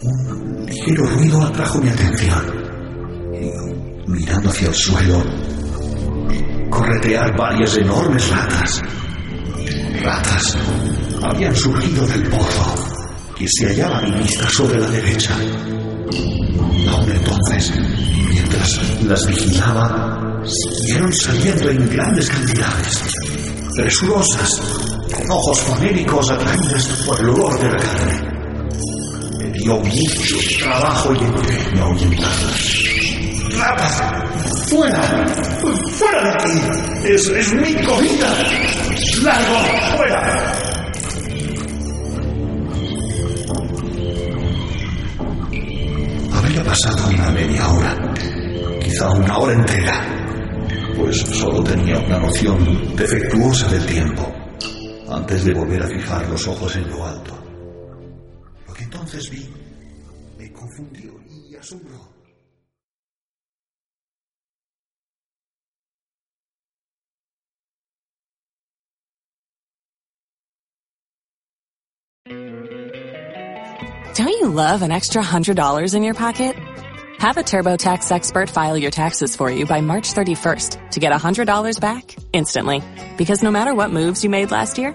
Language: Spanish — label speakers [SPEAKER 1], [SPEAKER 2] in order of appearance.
[SPEAKER 1] Un ligero ruido atrajo mi atención. Y, mirando hacia el suelo, corretear varias enormes ratas. Ratas habían surgido del pozo que se hallaba a mi vista sobre la derecha. Aún entonces, mientras las vigilaba, siguieron saliendo en grandes cantidades, presurosas, con ojos fonéricos atraídas por el olor de la carne. Dio mucho trabajo y empeño ahuyentarlas. ¡Ratas! ¡Fuera! ¡Fuera de aquí! ¡Es, es mi comida! ¡Largo! ¡Fuera! Habría pasado una media hora, quizá una hora entera, pues solo tenía una noción defectuosa del tiempo, antes de volver a fijar los ojos en lo alto. Entonces vi me confundió y asombró.
[SPEAKER 2] Don't you love an extra $100 in your pocket? Have a TurboTax expert file your taxes for you by March 31st to get $100 back instantly. Because no matter what moves you made last year,